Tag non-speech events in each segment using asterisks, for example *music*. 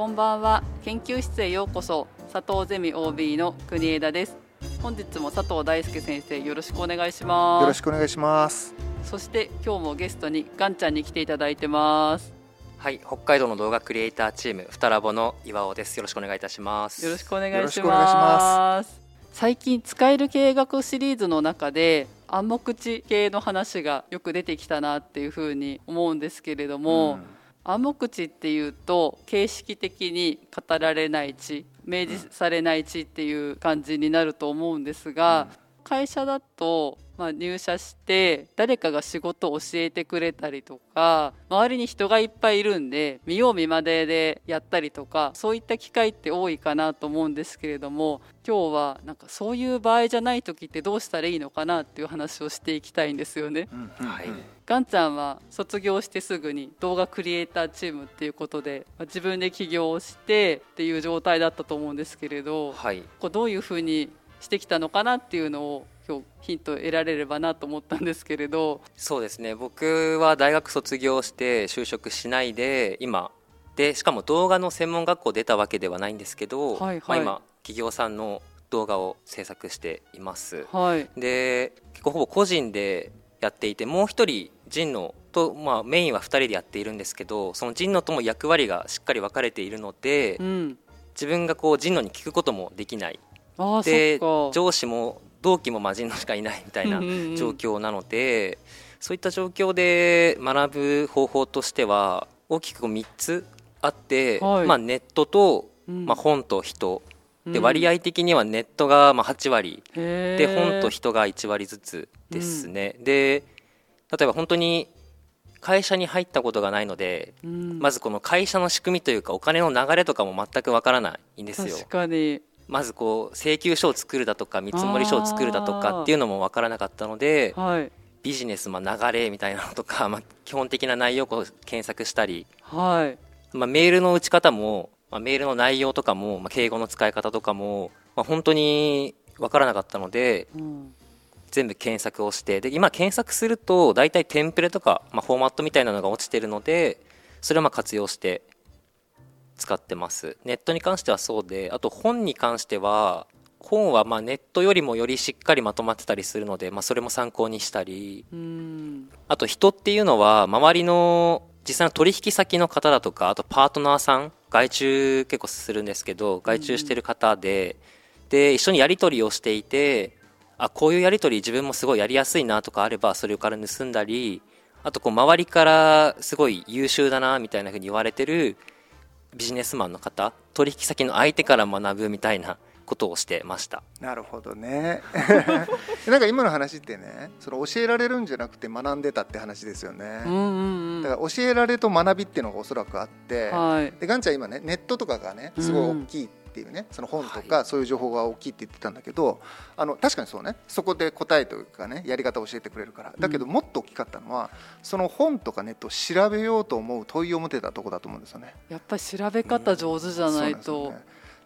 こんばんは。研究室へようこそ。佐藤ゼミ OB の国枝です。本日も佐藤大輔先生よろしくお願いします。よろしくお願いします。そして今日もゲストにガンちゃんに来ていただいてます。はい北海道の動画クリエイターチームふたラボの岩尾です。よろしくお願いいたします。よろしくお願いします。最近使える経営学シリーズの中で暗黙知系の話がよく出てきたなっていうふうに思うんですけれども、うん暗黙知っていうと形式的に語られない知明示されない知っていう感じになると思うんですが、会社だとまあ、入社して誰かが仕事を教えてくれたりとか周りに人がいっぱいいるんで見よう見まねでやったりとかそういった機会って多いかなと思うんですけれども今日はなんかそういう場合じゃない時ってどうしたらいいのかなっていう話をしていきたいんですよね。はい。ガンちゃんは卒業してすぐに動画クリエイターチームっていうことで自分で起業してっていう状態だったと思うんですけれど、はい、こうどういうふうにしてきたのかなっていうのを今日ヒント得られればなと思ったんですけれど。そうですね。僕は大学卒業して就職しないで今でしかも動画の専門学校出たわけではないんですけど、はいはい、まあ、今企業さんの動画を制作しています、はい、で結構ほぼ個人でやっていてもう一人神野と、まあ、メインは2人でやっているんですけどその神野とも役割がしっかり分かれているので、うん、自分がこう神野に聞くこともできないで上司も同期も魔人のしかいないみたいな状況なので、そういった状況で学ぶ方法としては大きく3つあって、はい、まあ、ネットと、まあ、本と人。で割合的にはネットがまあ8割。で本と人が1割ずつですね、うん、で例えば本当に会社に入ったことがないので、うん、まずこの会社の仕組みというかお金の流れとかも全くわからないんですよ。確かにまずこう請求書を作るだとか見積書を作るだとかっていうのも分からなかったので、はい、ビジネスまあ流れみたいなのとか、まあ、基本的な内容を検索したり、はい。まあ、メールの打ち方も、まあ、メールの内容とかも、まあ、敬語の使い方とかも、まあ、本当に分からなかったので、うん、全部検索をしてで今検索すると大体テンプレとか、まあ、フォーマットみたいなのが落ちてるのでそれをまあ活用して使ってます。ネットに関してはそうであと本に関しては本はまネットよりもよりしっかりまとまってたりするので、まあ、それも参考にしたり。あと人っていうのは周りの実際の取引先の方だとかあとパートナーさん外注結構するんですけど外注してる方でで一緒にやり取りをしていてあこういうやり取り自分もすごいやりやすいなとかあればそれから盗んだりあとこう周りからすごい優秀だなみたいなふうに言われてるビジネスマンの方取引先の相手から学ぶみたいなことをしてました。なるほどね。*laughs* なんか今の話ってねその教えられるんじゃなくて学んでたって話ですよね、うんうんうん、だから教えられと学びっていうのがおそらくあって、はい、でガンちゃん今ねネットとかがねすごい大きいっていうねその本とかそういう情報が大きいって言ってたんだけど、あの確かにそうね。そこで答えというかねやり方を教えてくれるから。だけどもっと大きかったのはその本とかネットを調べようと思う問いを持てたとこだと思うんですよね。やっぱり調べ方上手じゃないと、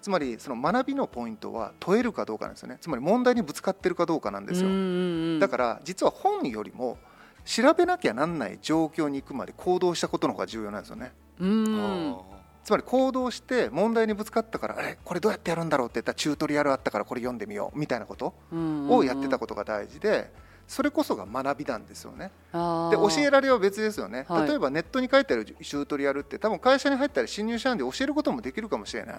つまりその学びのポイントは問えるかどうかなんですよね。つまり問題にぶつかってるかどうかなんですよ。だから実は本よりも調べなきゃなんない状況に行くまで行動したことの方が重要なんですよね。うんつまり行動して問題にぶつかったからあれ？これどうやってやるんだろうって言ったらチュートリアルあったからこれ読んでみようみたいなことをやってたことが大事で。それこそが学びなんですよね。で教えられは別ですよね、はい、例えばネットに書いてあるチュートリアルって多分会社に入ったり新入社員で教えることもできるかもしれない。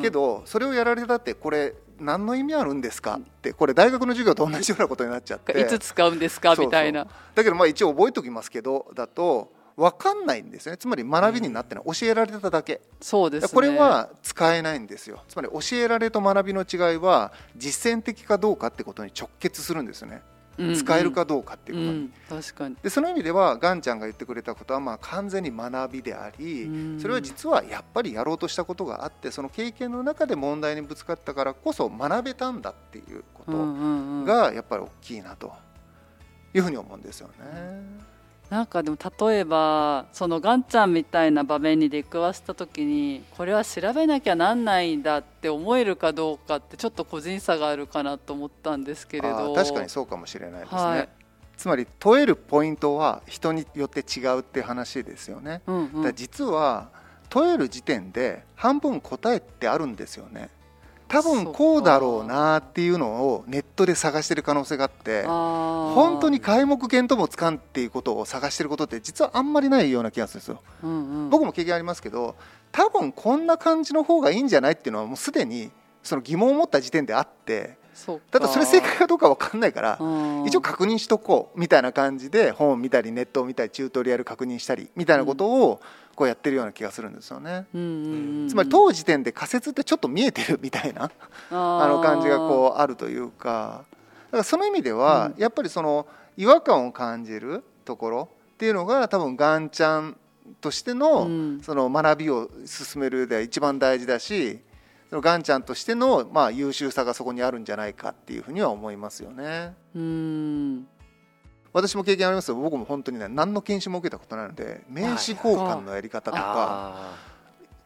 けどそれをやられたってこれ何の意味あるんですかってこれ大学の授業と同じようなことになっちゃって。いつ使うんですか？みたいな。だけどまあ一応覚えておきますけどだと分かんないんですね。つまり学びになってない、教えられただけ。そうです、ね、これは使えないんですよ。つまり教えられと学びの違いは実践的かどうかってことに直結するんですよね。使えるかどうかっていうことに、うんうん、確かに。でその意味ではガンちゃんが言ってくれたことはまあ完全に学びであり、うん、それは実はやっぱりやろうとしたことがあってその経験の中で問題にぶつかったからこそ学べたんだっていうことがやっぱり大きいなというふうに思うんですよね。なんかでも例えばそのガンちゃんみたいな場面に出くわした時にこれは調べなきゃなんないんだって思えるかどうかってちょっと個人差があるかなと思ったんですけれど。確かにそうかもしれないですね、はい、つまり問えるポイントは人によって違うって話ですよね、うんうん、実は問える時点で半分答えってあるんですよね多分こうだろうなっていうのをネットで探してる可能性があって本当に皆目見当もつかんっていうことを探してることって実はあんまりないような気がするんですよ、うんうん、僕も経験ありますけど多分こんな感じの方がいいんじゃないっていうのはもうすでにその疑問を持った時点であってただそれ正解かどうか分かんないから一応確認しとこうみたいな感じで本を見たりネットを見たりチュートリアル確認したりみたいなことをこうやってるような気がするんですよね。つまり当時点で仮説ってちょっと見えてるみたいなあの感じがこうあるというか。だからその意味ではやっぱりその違和感を感じるところっていうのが多分ガンちゃんとしてのその学びを進める上では一番大事だしそのガンちゃんとしてのまあ優秀さがそこにあるんじゃないかっていうふうには思いますよね。うん。私も経験ありますよ。僕も本当にね何の研修も受けたことないので名刺交換のやり方とか、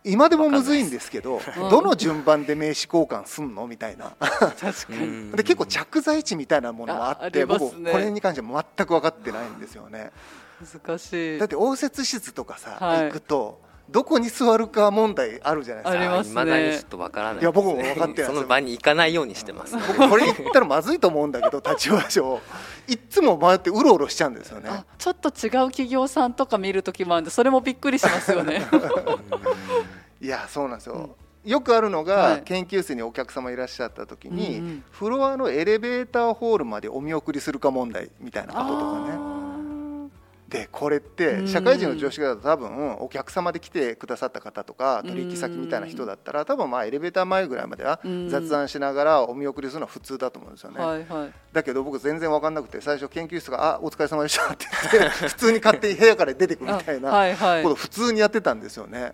今でもむずいんですけど、*laughs* どの順番で名刺交換すんのみたいな。確かに。*laughs* で結構着在地みたいなものもあって、僕これに関しては全く分かってないんですよね。難しい。だって応接室とかさ、行くとどこに座るか問題あるじゃないですか。ありますね。だにちょっとわからない、ね、いや僕も分かってないその場に行かないようにしてます。僕これ言ったらまずいと思うんだけど立場上いつも回ってうろうろしちゃうんですよね。ちょっと違う企業さんとか見る時もあるんでそれもびっくりしますよね。*laughs* いやそうなんですよ。うん、よくあるのが、はい、研究室にお客様いらっしゃった時に、うんうん、フロアのエレベーターホールまでお見送りするか問題みたいなこととかね。でこれって社会人の常識だと多分お客様で来てくださった方とか取引先みたいな人だったら多分まあエレベーター前ぐらいまでは雑談しながらお見送りするのは普通だと思うんですよね、はいはい、だけど僕全然分かんなくて最初研究室が「あお疲れ様でした」って言って *laughs* 普通に勝手に部屋から出てくみたいなこと普通にやってたんですよね。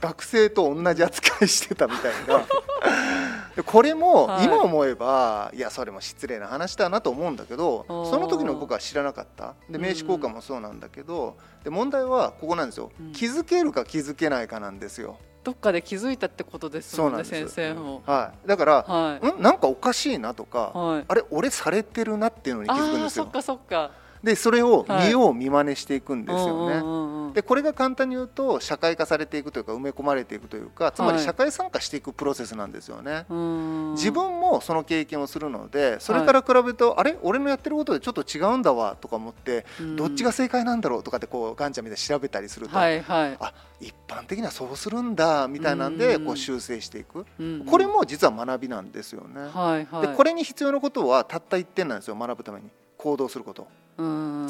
学生と同じ扱いしてたみたいなこれも今思えば、い、やそれも失礼な話だなと思うんだけどその時の僕は知らなかった。で名刺交換もそうなんだけど、で問題はここなんですよ、気づけるか気づけないかなんですよ。どっかで気づいたってことですもんね先生も、はい、だから、はい、ん？なんかおかしいなとか、はい、あれ俺されてるなっていうのに気づくんですよ。そっかそっかでそれを見よう見まねしていくんですよね。でこれが簡単に言うと社会化されていくというか埋め込まれていくというかつまり社会参加していくプロセスなんですよね。自分もその経験をするのでそれから比べると、あれ？俺のやってることでちょっと違うんだわとか思ってどっちが正解なんだろうとかってこうガンちゃんみたいに調べたりすると、はいはい、あ一般的にはそうするんだみたいなんでこう修正していく。これも実は学びなんですよね。はいはい、でこれに必要なことはたった一点なんですよ学ぶために。行動すること。つ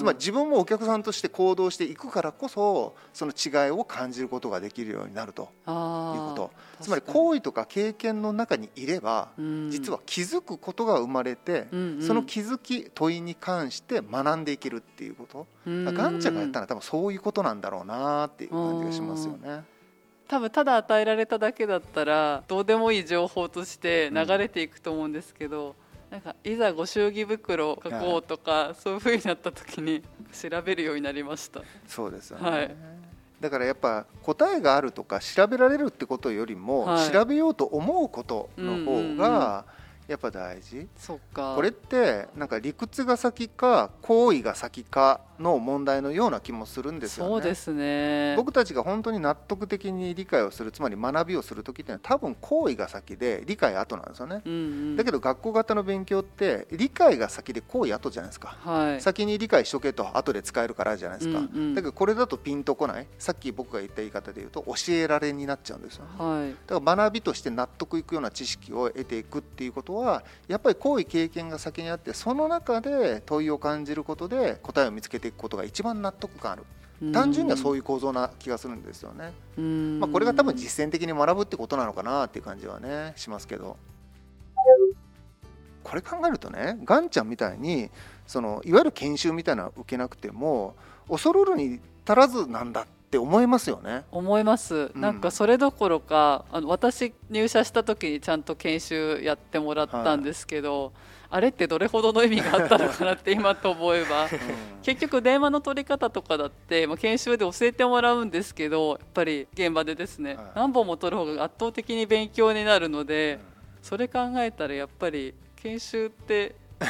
まり自分もお客さんとして行動していくからこそその違いを感じることができるようになるということ。つまり行為とか経験の中にいれば実は気づくことが生まれてその気づき問いに関して学んでいけるっていうこと。ガンちゃんがやったのは多分そういうことなんだろうなっていう感じがしますよね。多分ただ与えられただけだったらどうでもいい情報として流れていくと思うんですけど、なんかいざご祝儀袋を書こうとかそういうふうになった時に調べるようになりました。そうですよね、はい、だからやっぱ答えがあるとか調べられるってことよりも、はい、調べようと思うことの方がやっぱ大事、そっか。これってなんか理屈が先か行為が先かの問題のような気もするんですよね。そうですね。僕たちが本当に納得的に理解をするつまり学びをする時ってのは多分行為が先で理解後なんですよね。うんうん、だけど学校型の勉強って理解が先で行為後じゃないですか、はい、先に理解しとけと後で使えるからじゃないですか、うんうん、だけどこれだとピンとこない？さっき僕が言った言い方で言うと教えられになっちゃうんですよ、ね、はい、だから学びとして納得いくような知識を得ていくっていうことはやっぱり行為経験が先にあってその中で問いを感じることで答えを見つけてていくことが一番納得感ある単純にはそういう構造な気がするんですよね。まあ、これが多分実践的に学ぶってことなのかなっていう感じはねしますけど。これ考えるとねガンちゃんみたいにそのいわゆる研修みたいなの受けなくても恐るるに足らずなんだって思いますよね。思います、うん、なんかそれどころかあの私入社した時にちゃんと研修やってもらったんですけど、はい。あれってどれほどの意味があったのかなって今と思えば。*laughs* 結局電話の取り方とかだって、まあ、研修で教えてもらうんですけどやっぱり現場でですね、何本も取る方が圧倒的に勉強になるので、それ考えたらやっぱり研修って *laughs*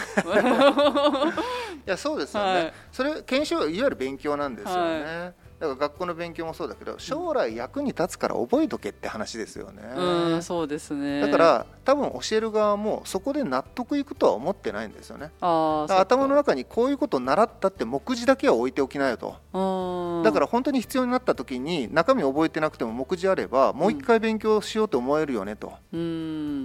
いやそうですよね、はい、それ研修いわゆる勉強なんですよね、はいだから学校の勉強もそうだけど将来役に立つから覚えとけって話ですよね。うんそうですねだから多分教える側もそこで納得いくとは思ってないんですよね。あ頭の中にこういうことを習ったって目次だけは置いておきなよと。だから本当に必要になった時に中身覚えてなくても目次あればもう一回勉強しようと思えるよねと。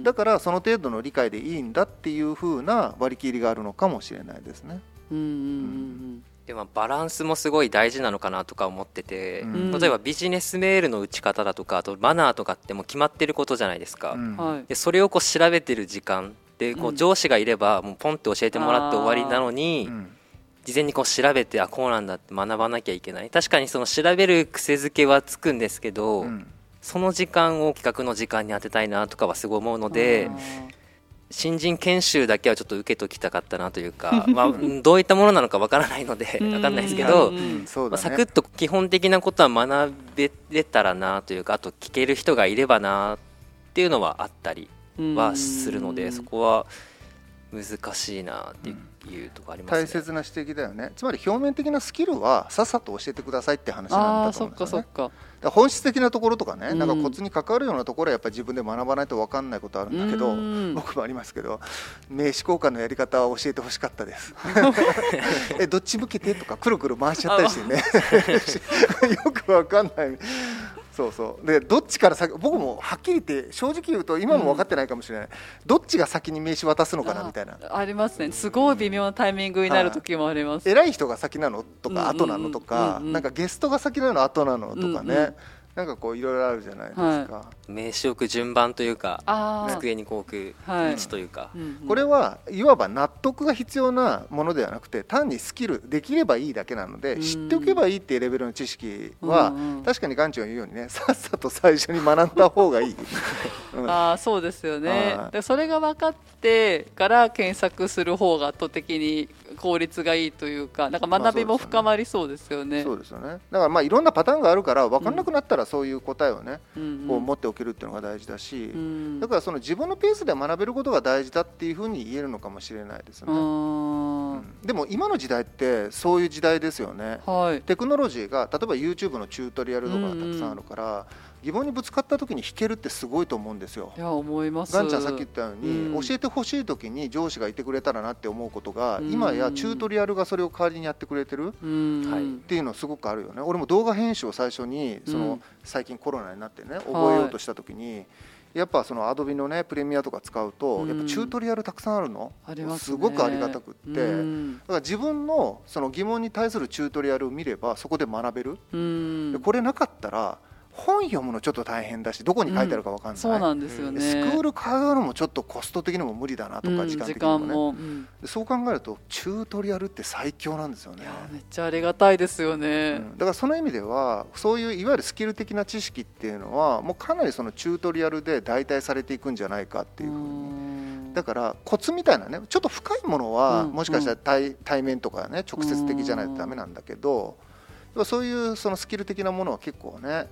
だからその程度の理解でいいんだっていうふうな割り切りがあるのかもしれないですね。うんうんうんでもバランスもすごい大事なのかなとか思ってて、うん、例えばビジネスメールの打ち方だとかあとマナーとかっても決まってることじゃないですか、うん、でそれをこう調べてる時間でこう上司がいればもうポンって教えてもらって終わりなのに、事前にこう調べてあこうなんだって学ばなきゃいけない。確かにその調べる癖づけはつくんですけど、その時間を企画の時間に当てたいなとかはすごい思うので。新人研修だけはちょっと受けときたかったなというか、*laughs* まあ、どういったものなのかわからないのでわかんないですけど、ね、まあ、サクッと基本的なことは学べれたらなというかあと聞ける人がいればなっていうのはあったりはするのでそこは難しいなっていう。とこあります、ね、大切な指摘だよね。つまり表面的なスキルはさっさと教えてくださいって話なんだと思うんですよね。本質的なところとかね、うん、なんかコツに関わるようなところはやっぱり自分で学ばないと分かんないことあるんだけど、僕もありますけど名刺交換のやり方は教えてほしかったです。*laughs* えどっち向けてとかくるくる回しちゃったりしてね。*laughs* よく分かんないそうそう。でどっちから先僕もはっきり言って正直言うと今も分かってないかもしれない、うん、どっちが先に名刺渡すのかなみたいな。ありますね。すごい微妙なタイミングになる時もあります、偉い人が先なのとか後なのとか、なんかゲストが先なの後なのとかね、うんうんなんかこういろいろあるじゃないですか、はい、名刺置く順番というか机にこう置く位置というか、はい。これはいわば納得が必要なものではなくて単にスキルできればいいだけなので、うん、知っておけばいいっていうレベルの知識は、うんうん、確かに館長が言うようにねさっさと最初に学んだ方がいい、うん、ああそうですよね。でそれが分かってから検索する方が圧倒的に効率がいいというかなんか学びも深まりそうですよね。そうですよね。だからまあいろんなパターンがあるから分かんなくなったらそういう答えをね、うん、こう持っておけるっていうのが大事だし、うん、だからその自分のペースで学べることが大事だっていうふうに言えるのかもしれないですね。うん、でも今の時代ってそういう時代ですよね。はい、テクノロジーが例えば YouTube のチュートリアルとかがたくさんあるから。疑問にぶつかった時に弾けるってすごいと思うんですよ。いや思います。ガンちゃんさっき言ったように、うん、教えてほしい時に上司がいてくれたらなって思うことが、うん、今やチュートリアルがそれを代わりにやってくれてる、うん、っていうのすごくあるよね。俺も動画編集を最初にその、最近コロナになってね覚えようとした時に、はいやっぱそのアドビのねプレミアとか使うと、やっぱチュートリアルたくさんあるの、すごくありがたくって、だから自分のその疑問に対するチュートリアルを見ればそこで学べる、でこれなかったら本読むのちょっと大変だしどこに書いてあるか分かんない、うん、そうなんですよね。スクール通うのもちょっとコスト的にも無理だなとか、時間的にもね、もうん、そう考えるとチュートリアルって最強なんですよね。めっちゃありがたいですよね、だからその意味ではそういういわゆるスキル的な知識っていうのはもうかなりそのチュートリアルで代替されていくんじゃないかっていうふうにだからコツみたいなねちょっと深いものはもしかしたら対,、対面とかね直接的じゃないとダメなんだけどそういうそのスキル的なものは結構ね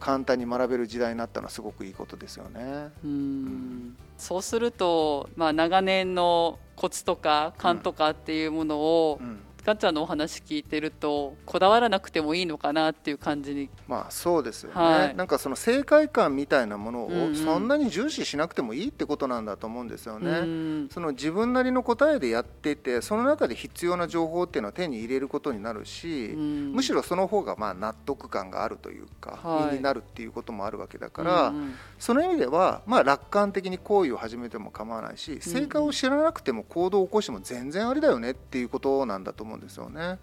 簡単に学べる時代になったのはすごくいいことですよね。うん、そうすると、まあ、長年のコツとか勘とかっていうものを、うんガちゃんのお話聞いてるとこだわらなくてもいいのかなっていう感じに。まあそうですよね、はい、なんかその正解感みたいなものをそんなに重視しなくてもいいってことなんだと思うんですよね、うんうん、その自分なりの答えでやっていてその中で必要な情報っていうのは手に入れることになるし、うん、むしろその方がまあ納得感があるというか、はい、になるっていうこともあるわけだから、うんうん、その意味ではまあ楽観的に行為を始めても構わないし正解を知らなくても行動を起こしても全然ありだよねっていうことなんだと思うんですよね。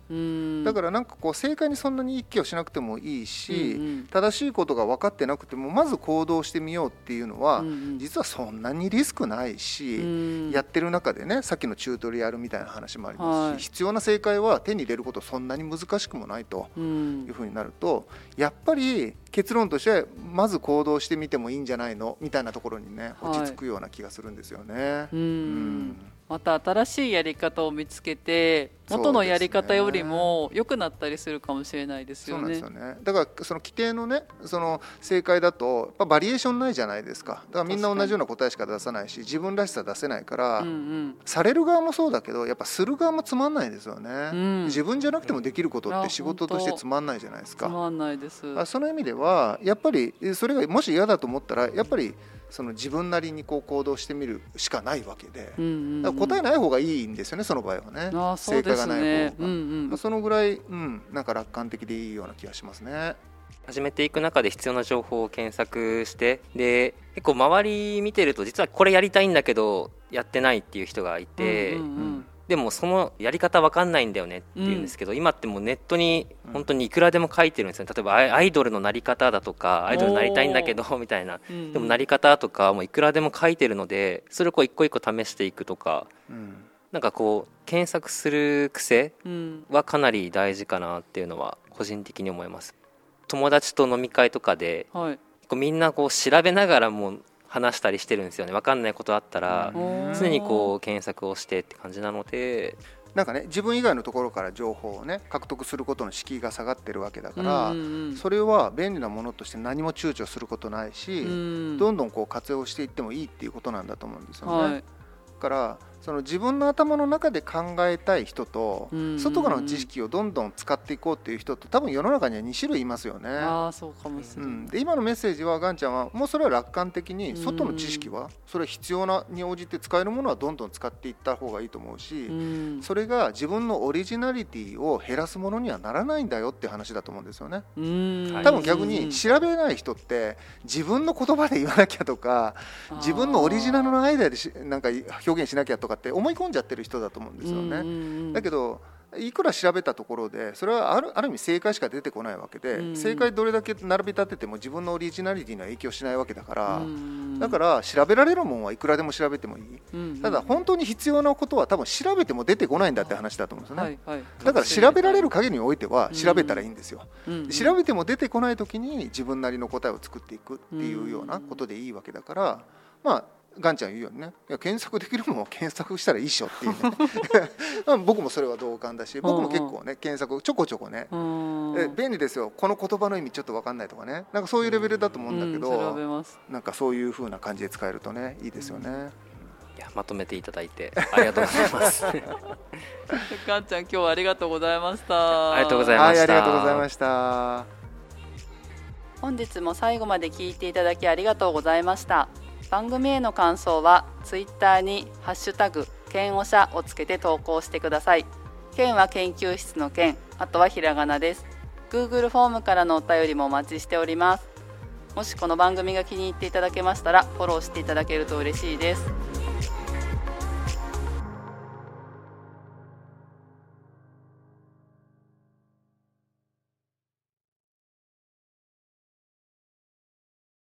だからなんかこう正解にそんなに一気をしなくてもいいし、うんうん、正しいことが分かってなくてもまず行動してみようっていうのは、うんうん、実はそんなにリスクないし、うん、やってる中でねさっきのチュートリアルみたいな話もありますし、はい、必要な正解は手に入れることそんなに難しくもないというふうになると、やっぱり結論としてまず行動してみてもいいんじゃないのみたいなところにね落ち着くような気がするんですよね。はい、うん。また新しいやり方を見つけて元のやり方よりも良くなったりするかもしれないですよね。そうなんですよね。だからその規定のねその正解だとバリエーションないじゃないですか。だからみんな同じような答えしか出さないし自分らしさ出せないから、うんうん、される側もそうだけどやっぱする側もつまんないですよね、うん、自分じゃなくてもできることって仕事としてつまんないじゃないですか。つまんないです。その意味ではやっぱりそれがもし嫌だと思ったらやっぱりその自分なりにこう行動してみるしかないわけで、うんうん、答えない方がいいんですよねその場合はね、ね、正解がない方が、うんうん、そのぐらい、うん、なんか楽観的でいいような気がしますね。始めていく中で必要な情報を検索してで結構周り見てると実はこれやりたいんだけどやってないっていう人がいて、うんうんうん。でもそのやり方わかんないんだよねって言うんですけど、うん、今ってもうネットに本当にいくらでも書いてるんですよ。例えばアイドルのなり方だとかアイドルになりたいんだけどみたいな、うん、でもなり方とかもいくらでも書いてるのでそれをこう一個一個試していくとか、うん、なんかこう検索する癖はかなり大事かなっていうのは個人的に思います。友達と飲み会とかで、はい、みんなこう調べながらも話したりしてるんですよね。分かんないことあったら常にこう検索をしてって感じなので。なんかね自分以外のところから情報をね獲得することの敷居が下がってるわけだから、それは便利なものとして何も躊躇することないし、どんどんこう活用していってもいいっていうことなんだと思うんですよね。はい、からその自分の頭の中で考えたい人と、外からの知識をどんどん使っていこうっていう人と多分世の中には2種類いますよね。あそうかもしれない、うん、で今のメッセージはガンちゃんはもうそれは楽観的に外の知識はそれは必要なに応じて使えるものはどんどん使っていった方がいいと思うし、それが自分のオリジナリティを減らすものにはならないんだよっていう話だと思うんですよね。多分逆に調べない人って自分の言葉で言わなきゃとか自分のオリジナルのアイデアでなんか表現しなきゃとかって思い込んじゃってる人だと思うんですよね。だけどいくら調べたところでそれはあるある意味正解しか出てこないわけで、うん、正解どれだけ並び立てても自分のオリジナリティには影響しないわけだから、うん、だから調べられるもんはいくらでも調べてもいい、うん、ただ本当に必要なことは多分調べても出てこないんだって話だと思うんですよね、だから調べられる限りにおいては調べたらいいんですよ、調べても出てこない時に自分なりの答えを作っていくっていうようなことでいいわけだからまあガンちゃん言うよねいや検索できるものを *laughs* 検索したらいいっしょっていうね *laughs* 僕もそれは同感だし僕も結構ね検索ちょこちょこねえ便利ですよこの言葉の意味ちょっと分かんないとかねなんかそういうレベルだと思うんだけど、うん、なんかそういうふうな感じで使えるとねいいですよね。いやまとめていただいてありがとうございます。*laughs* ガンちゃん今日はありがとうございました。ありがとうございました。はい、ありがとうございました。本日も最後まで聞いていただきありがとうございました。番組への感想はツイッターにハッシュタグ剣おしゃをつけて投稿してください。剣は研究室の剣あとはひらがなです。Google フォームからのお便りもお待ちしております。もしこの番組が気に入っていただけましたらフォローしていただけると嬉しいです。